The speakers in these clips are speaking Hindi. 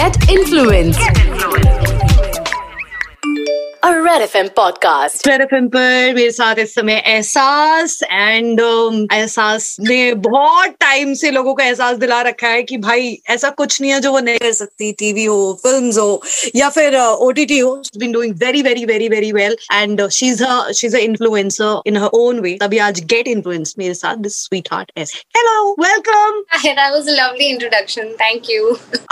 Get influenced. Get. A Red FM podcast. Red FM पर मेरे साथ इस समय एहसास एंड एहसास ने बहुत टाइम से लोगों को एहसास दिला रखा है कि भाई ऐसा कुछ नहीं है जो वो नहीं कर सकती टीवी हो फिल्म्स हो या फिर ओटीटी हो been doing very very very very well and she is she is influencer in her own way तभी आज गेट इन्फ्लुएंस मेरे साथ this sweetheart as hello welcome Hi, that was a lovely introduction. Thank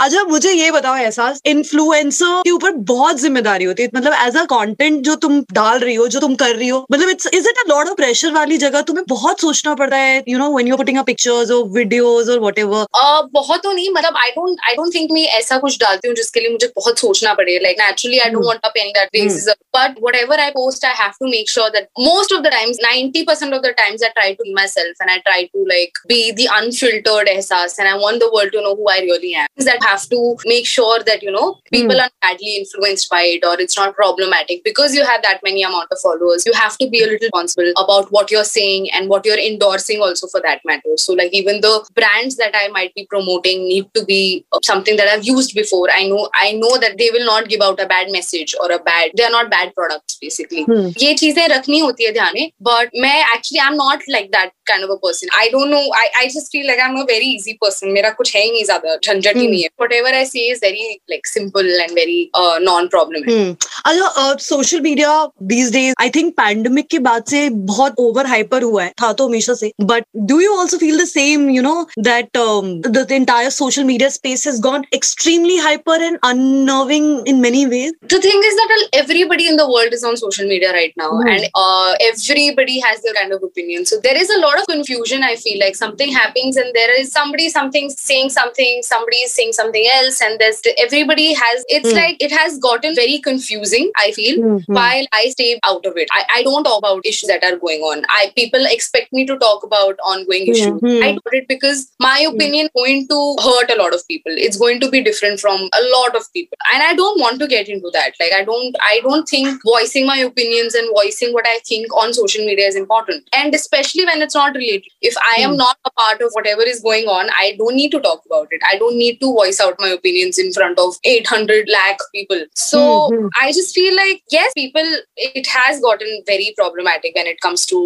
अच्छा मुझे ये बताओ एहसास इन्फ्लुएंसर के ऊपर बहुत ज़िम्मेदारी होती है मतलब एज अ कंटेंट जो तुम डाल रही हो जो तुम कर रही हो मतलब it's is it a lot of pressure वाली जगह? तुम्हें बहुत सोचना पड़ता है you know when you putting up pictures और वीडियोस और व्हाटएवर Uh, बहुत तो नहीं मतलब I don't I don't think मैं ऐसा कुछ डालती हूँ जिसके लिए मुझे बहुत सोचना पड़े like naturally I don't want up any that racism but whatever I post I have to make sure that most of the times 90% of the times I try to be myself and I try to like be the unfiltered ehsas and I want the world to know who I really am. Is that have to make sure that you know people are badly influenced by it or it's not problematic because you have that many amount of followers. You have to be a little responsible about what you're saying and what you're endorsing also for that matter. So like even the brands that I might be promoting need to be something that I've used before. I know I know that they will not give out a bad message or a bad they are not bad products basically. Hmm. ये चीजें रखनी होती है ध्यान में बट मैं actually I am not like that kind of a person I don't know I I just feel like I am a very easy person मेरा कुछ है ही नहीं ज्यादा झंझट ही Hmm. नहीं है whatever I see is very like simple and very non problem हम्म अच्छा Social media these days I think pandemic के बाद से बहुत ओवर हाइपर हुआ है था तो हमेशा से but do you also feel the same you know that the entire social media space has gone extremely hyper and unnerving in many ways the thing is that everybody in the world is on social media right now Hmm. and uh, everybody has their kind of opinion so there is a lot of confusion i feel like something happens and there is somebody something saying something somebody is saying something else and there's everybody has it's Hmm. like it has gotten very confusing i feel while I stay out of it. I, I don't talk about issues that are going on. I people expect me to talk about ongoing issues. hmm. I do it because my opinion going to hurt a lot of people. It's going to be different from a lot of people. And I don't want to get into that. Like I don't I don't think voicing my opinions and voicing what I think on social media is important. And especially when it's not related. If I am Hmm. not a part of whatever is going on, I don't need to talk about it. I don't need to voice out my opinions in front of 800 lakh people. So Hmm, hmm. I just feel like yes, people it has gotten very problematic when it comes to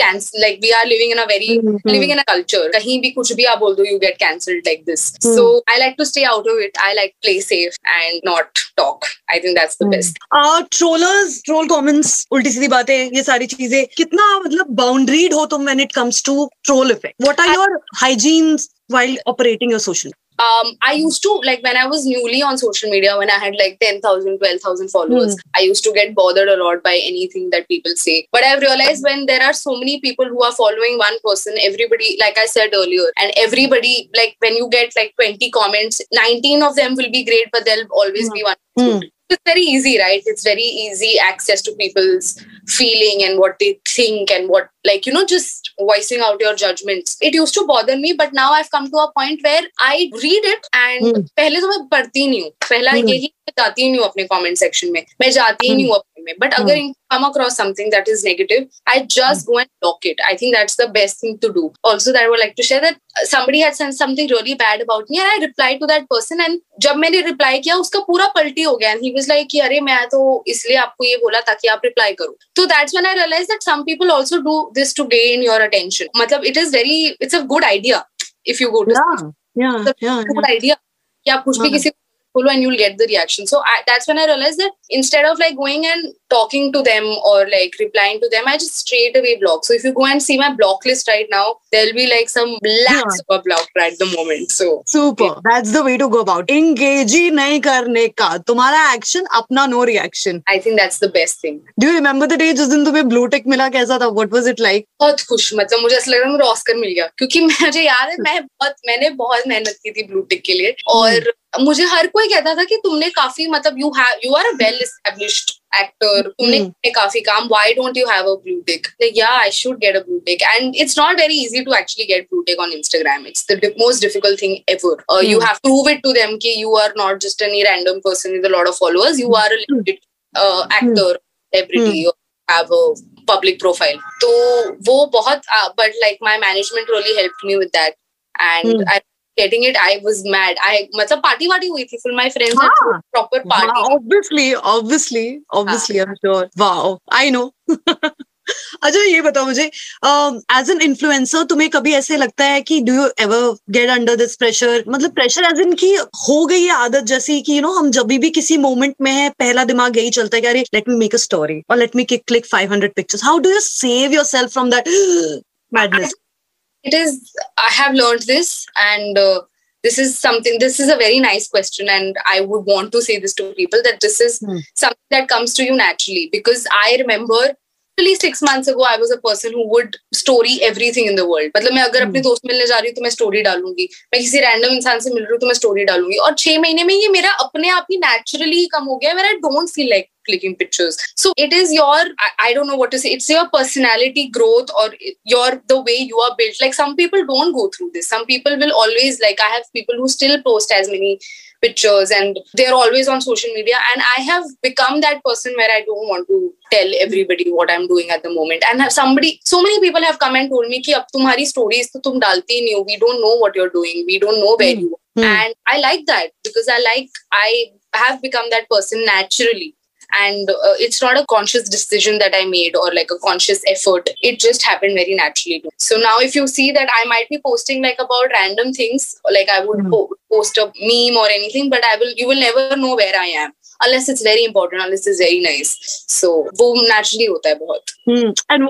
cancel. Like we are living in a very Hmm, hmm. living in a culture. कहीं भी कुछ भी आप बोल दो, you get cancelled like this. Hmm. So I like to stay out of it. I like play safe and not talk. I think that's the Hmm. best. Trollers troll comments उल्टी सीधी बातें ये सारी चीज़ें कितना मतलब बाउंड्रीड हो तुम when it comes to troll effect what are your hygienes while operating your social um i used to like when i was newly on social media when i had like 10000 12000 followers i used to get bothered a lot by anything that people say. But i've realized when there are so many people who are following one person everybody like i said earlier and everybody like when you get like 20 comments 19 of them will be great but there'll always be one Hmm it's very easy right it's very easy access to people's feeling and what they think and what like you know just voicing out your judgments it used to bother me but now i've come to a point where i read it and Hmm. पहले तो मैं पढ़ती नहीं हूँ पहला Hmm. यही मैं जाती ही नहीं हूँ अपने कमेंट सेक्शन में मैं जाती ही नहीं हूँ में। बट अगर in come across something that is negative I just go and lock it I think that's the best thing to do also that वो like to share that somebody has send something really bad about me I reply to that person and जब मैंने रिप्लाई किया उसका पूरा पलटी हो गया ही लाइक कि अरे मैं तो इसलिए आपको ये बोला ताकि आप रिप्लाई करो. तो that's one I realise that some people also do this to gain your attention मतलब it is very it's a good idea if you go to good idea कि आप कुछ भी हाँ। किसी बोलो and you'll get the reaction so that's one I realise that instead of like going and talking to them or like replying to them i just straight away block so if you go and see my block list right now there'll be like some lakhs of a block at the moment so super that's the way to go about engage ही नहीं करने का तुम्हारा एक्शन अपना no reaction i think that's the best thing do you remember the day जिस दिन तुम्हें ब्लू टिक मिला कैसा था व्हाट वाज इट लाइक बहुत खुश मतलब मुझे ऐसा लग रहा है मुझे ऑस्कर मिल गया क्योंकि मुझे याद है मैं बहुत मैंने बहुत मेहनत की थी ब्लू टिक के लिए और मुझे हर कोई कहता था कि तुमने काफ़ी मतलब you have you are a well established actor तुमने Hmm. काफ़ी काम why don't you have a blue tick या I should get a blue tick and it's not very easy to actually get blue tick on Instagram it's the most difficult thing ever you Hmm. Have prove it to them कि you are not just any random person with a lot of followers you are a actor celebrity have a public profile. तो वो बहुत uh, but like my management really helped me with that. And Hmm. I getting it, I was mad. I मतलब party वार्टी हुई थी full my friends हाँ. proper party. Wow, obviously, obviously, obviously, I'm sure. Wow, I know. अच्छा ये बताओ मुझे एज एन इन्फ्लुएंसर तुम्हें कभी ऐसे लगता है कि do you ever get under this pressure मतलब प्रेशर एज इन की हो गई है आदत जैसी कि यू नो हम जब भी किसी मोमेंट में है पहला दिमाग यही चलता है कि अरे let me make a story और let me click 500 pictures how do you save yourself from that madness It is. I have learned this, and uh, this is something. This is a very nice question, and I would want to say this to people that this is Hmm. something that comes to you naturally. Because I remember. Literally six months ago, I was a person who would story everything in the world. मतलब मैं अगर अपने दोस्त मिलने जा रही हूँ तो मैं स्टोरी डालूँगी मैं किसी रैंडम इंसान से मिल रही हूँ तो मैं स्टोरी डालूँगी और छह महीने में ये मेरा अपने आप ही नेचुरली कम हो गया I don't feel like clicking pictures so it is your I, I don't know what to say it's your personality growth or your the way you are built like some people don't go through this some people will always like i have people who still post as many pictures and they're always on social media. And i have become that person where i don't want to tell everybody what i'm doing at the moment. And have somebody so many people have come and told me ki ab tumhari stories to tum dalti nahi we don't know what you're doing. We don't know where mm. you are. Mm. and i like that because i like i have become that person naturally and uh, it's not a conscious decision that i made or like a conscious effort it just happened very naturally so now if you see that i might be posting like about random things like i would Hmm. po- post a meme or anything but i will you will never know where i am unless it's very important unless it's very nice so वो naturally होता है बहुत एंड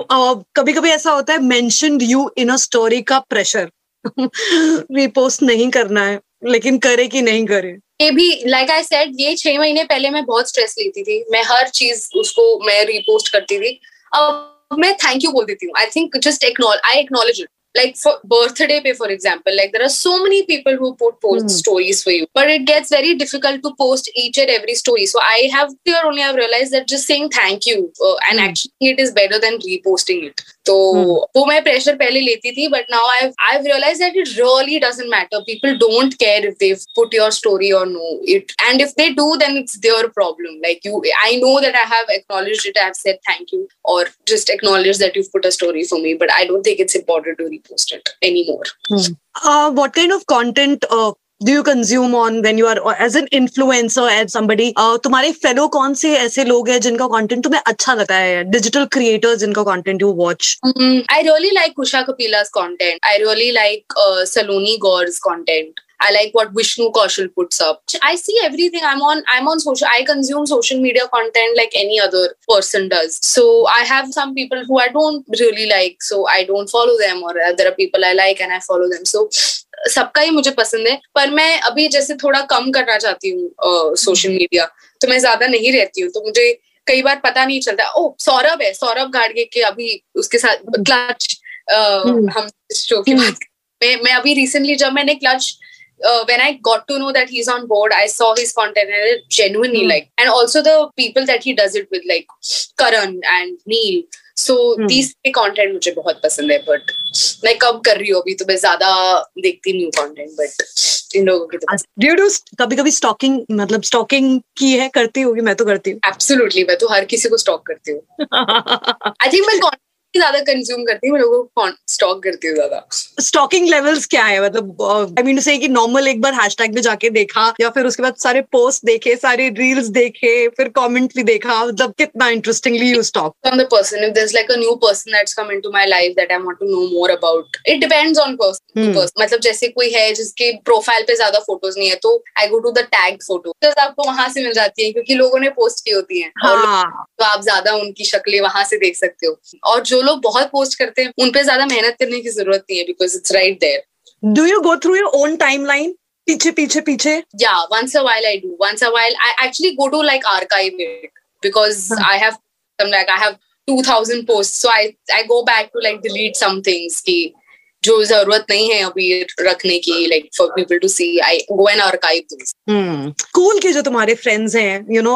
कभी कभी ऐसा होता है mentioned you in a story का प्रेशर रिपोस्ट नहीं करना है लेकिन करे कि नहीं करे ये भी लाइक आई सेड ये छह महीने पहले मैं बहुत स्ट्रेस लेती थी मैं हर चीज़ उसको मैं रिपोस्ट करती थी अब मैं थैंक यू बोल देती हूँ I think just I acknowledge it like for birthday pay for example like there are so many people who put post Hmm. stories for you but it gets very difficult to post each and every story so i have here only i've realized that just saying thank you uh, and Hmm. actually it is better than reposting it तो Hmm. वो मैं प्रेशर पहले लेती थी but now I I realise that it really doesn't matter people don't care if they put your story और no it and if they do then it's their problem like you I know that I have acknowledged it I have said thank you और just acknowledge that you put a story for me but I don't think it's important to repost it anymore. Uh, what kind of content uh, consume on when you are or as an influencer as somebody uh, तुम्हारे फेलो कौन से ऐसे लोग हैं जिनका कंटेंट तुम्हें अच्छा लगता है डिजिटल क्रिएटर्स जिनका content you watch Mm, really like Kusha Kapila's content. I really like uh, Saloni Gaur's content. I like what Vishnu Kaushal puts up. I see everything. I'm on. I'm on social. I consume social media content like any other person does. So I have some people who I don't really like, so I don't follow them. Or there are people I like and I follow them. So सबका ही मुझे पसंद है पर मैं अभी जैसे थोड़ा कम करना चाहती हूँ सोशल मीडिया हम्म। तो मैं ज़्यादा नहीं रहती हूँ तो मुझे कई बार पता नहीं चलता ओ सौरभ है सौरभ गाड़गे के अभी उसके साथ हम्म। क्लच हम्म। हम शो की बात मैं मैं अभी रिसेंटली जब मैंने clutch when I got to know that he is on board I saw his content genuinely like and also the people that he does it with like Karan and Neel So तीस these के content मुझे बहुत पसंद है, बट मैं कब कर रही हूँ अभी तो मैं ज़्यादा देखती नहीं हूँ कंटेंट बट इन लोगों की तो डू डू कभी कभी स्टॉकिंग मतलब स्टॉकिंग की है करती होगी मैं तो करती हूँ। एब्सोल्युटली मैं तो हर किसी को स्टॉक करती हूँ। आई थिंक मैं ज़्यादा कंज्यूम करती हूँ लोगों को स्टॉक करती हूँ ज़्यादा? स्टॉकिंग लेवल्स क्या है? मतलब आई मीन से कि नॉर्मल एक बार हैशटैग में जाके देखा या फिर उसके बाद सारे पोस्ट देखे सारे रील्स देखे फिर कमेंट भी देखा मतलब कितना interestingly you stalk the person. If there's like a new person that's come into my life that I want to know more about it depends on person to Hmm. मतलब जैसे कोई है जिसके प्रोफ़ाइल पे ज़्यादा फ़ोटोज़ नहीं है तो I go to the tag photo आपको वहाँ से मिल जाती है क्योंकि लोगों ने पोस्ट की होती है। हाँ। तो आप ज़्यादा उनकी शक्लें वहाँ से देख सकते हो। और जो लोग बहुत पोस्ट करते हैं उनपे ज़्यादा मेहनत करने की ज़रूरत नहीं है because it's right there do you go through your own timeline पीछे पीछे? पीछे या once a I do once a I actually go to like archive it because I have like I have two thousand post so I I go back to like delete some things की जो ज़रूरत नहीं है अभी रखने की for people to see i go and archive those. School के जो तुम्हारे फ्रेंड्स हैं यू नो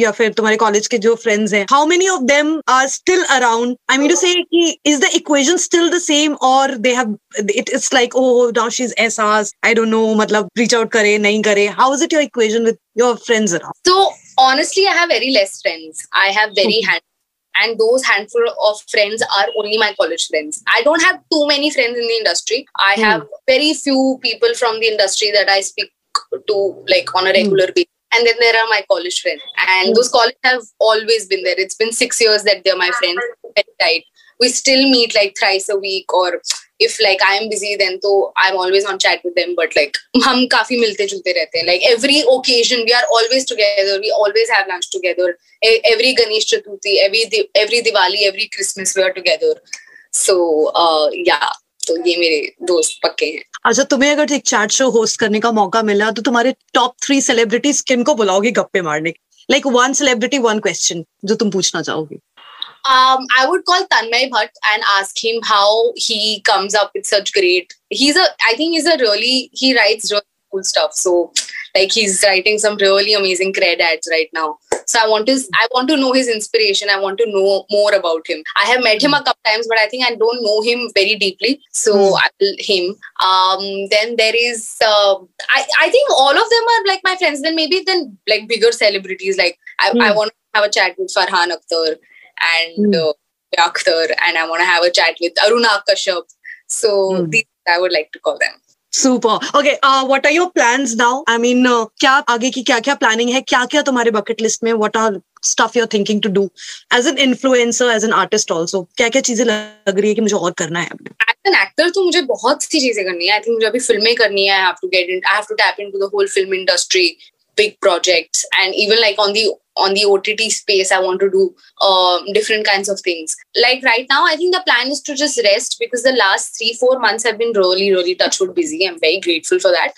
या फिर तुम्हारे कॉलेज के जो फ्रेंड्स हैं how many of them are still around I mean to say कि is the equation still the same और they have it it's like oh now she is Ehsaas I don't know मतलब रीच आउट करे नहीं करे. How is it your equation with your friends around so honestly i have very less friends. I have very hand and those handful of friends are only my college friends. I don't have too many friends in the industry. I Hmm. have very few people from the industry that I speak to like on a regular basis. And then there are my college friends. And Hmm. those college have always been there. It's been six years that they're my friends. Very tight. We still meet like thrice a week or if like I am busy then so I'm always on chat with them. But like हम काफ़ी मिलते जुलते रहते हैं. Like every occasion we are always together. We always have lunch together. E- Every Ganesh Chaturthi, every every Diwali, every Christmas we are together. So uh, yeah. तो ये मेरे दोस्त पक्के हैं अच्छा तुम्हें अगर एक चैट शो होस्ट करने का मौका मिला तो तुम्हारे टॉप थ्री सेलिब्रिटीज किन को बुलाओगे गप्पे मारने like one celebrity one question जो तुम पूछना चाहोगे um, I would call Tanmay Bhatt and ask him how he comes up with such great. He's a, I think he's a really, he writes really cool stuff. So, like he's writing some really amazing cred ads right now. So I want to, I want to know his inspiration. I want to know more about him. I have met him a couple times, but I think I don't know him very deeply. So Hmm. I will him. Um, then there is, uh, I, I think all of them are like my friends. Then maybe then like bigger celebrities. Like I, I Hmm. want to have a chat with Farhan Akhtar and Hmm. uh, Akhtar, and I want to have a chat with Aruna Kashyap. So Hmm. these I would like to call them. Super okay what are your plans now I mean क्या आगे की क्या क्या प्लानिंग है क्या क्या तुम्हारे बकेट लिस्ट में what are stuff you are thinking to do as an influencer as an artist also क्या क्या चीज़ें लग रही है कि मुझे और करना है As an actor, तो मुझे बहुत सी चीज़ें करनी है आई थिंक मुझे अभी फ़िल्में करनी है I have to get in I have to tap into the whole film industry big projects. And even like on the on the ott space i want to do um, different kinds of things. Like right now i think the plan is to just rest because the last three four months have been really really touchwood busy. I'm very grateful for that.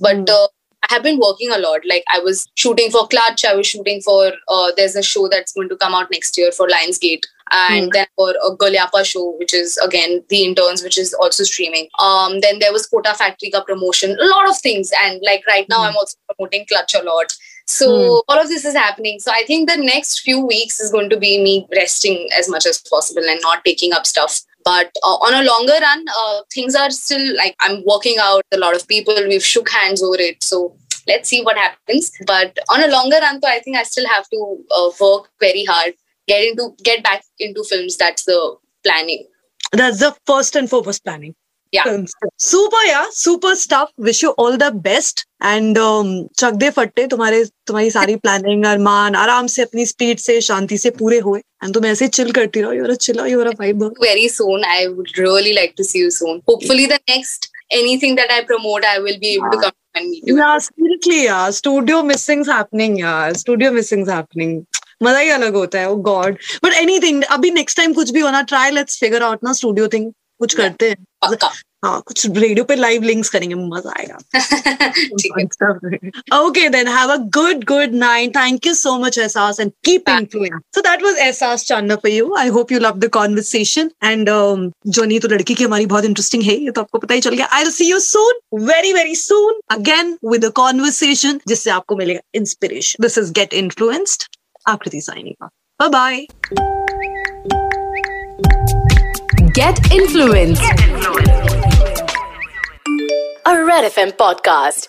But Mm. uh, I have been working a lot. Like I was shooting for Clutch. I was shooting for. Uh, there's a show that's going to come out next year for Lionsgate, and Hmm. then for a Galyapa show, which is again The Interns, which is also streaming. Um, then there was Kota Factory ka promotion. A lot of things, and like right now, Hmm. I'm also promoting Clutch a lot. So Hmm. all of this is happening. So I think the next few weeks is going to be me resting as much as possible and not taking up stuff. But uh, on a longer run, uh, things are still like I'm working out. A lot of people we've shook hands over it. So let's see what happens. But on a longer run, though, I think I still have to uh, work very hard, get into get back into films. That's the planning. That's the first and foremost planning. Yeah. Super या super stuff wish you all the best and चक दे फट्टे तुम्हारे तुम्हारी सारी प्लानिंग अरमान आराम से अपनी स्पीड से शांति से पूरे हुए एंड तुम ऐसे चिल करती रहो you're chill you're a vibe Very soon, I would really like to see you soon. Hopefully, the next anything that I promote, I will be able to come and meet you. Yeah, seriously, यार स्टूडियो मिसिंग्स हैपनिंग यार स्टूडियो मिसिंग्स हैपनिंग मज़ा ही अलग होता है ओ गॉड बट एनीथिंग अभी नेक्स्ट टाइम कुछ भी होना ट्राई लेट्स फिगर आउट ना स्टूडियो थिंग कुछ करते हैं। हाँ कुछ रेडियो पे लाइव लिंक्स करेंगे मज़ा आएगा। Okay then have a good good night thank you so much Ehsaas and keep so that was Ehsaas Chandna for you I hope you love the conversation and journey तो लड़की की हमारी बहुत इंटरेस्टिंग है ये तो आपको पता ही चल गया। I will see you soon very very soon again with a conversation जिससे आपको मिलेगा inspiration this is get influenced Aakriti Saini का bye bye Bye bye. Get influenced. A Red FM podcast.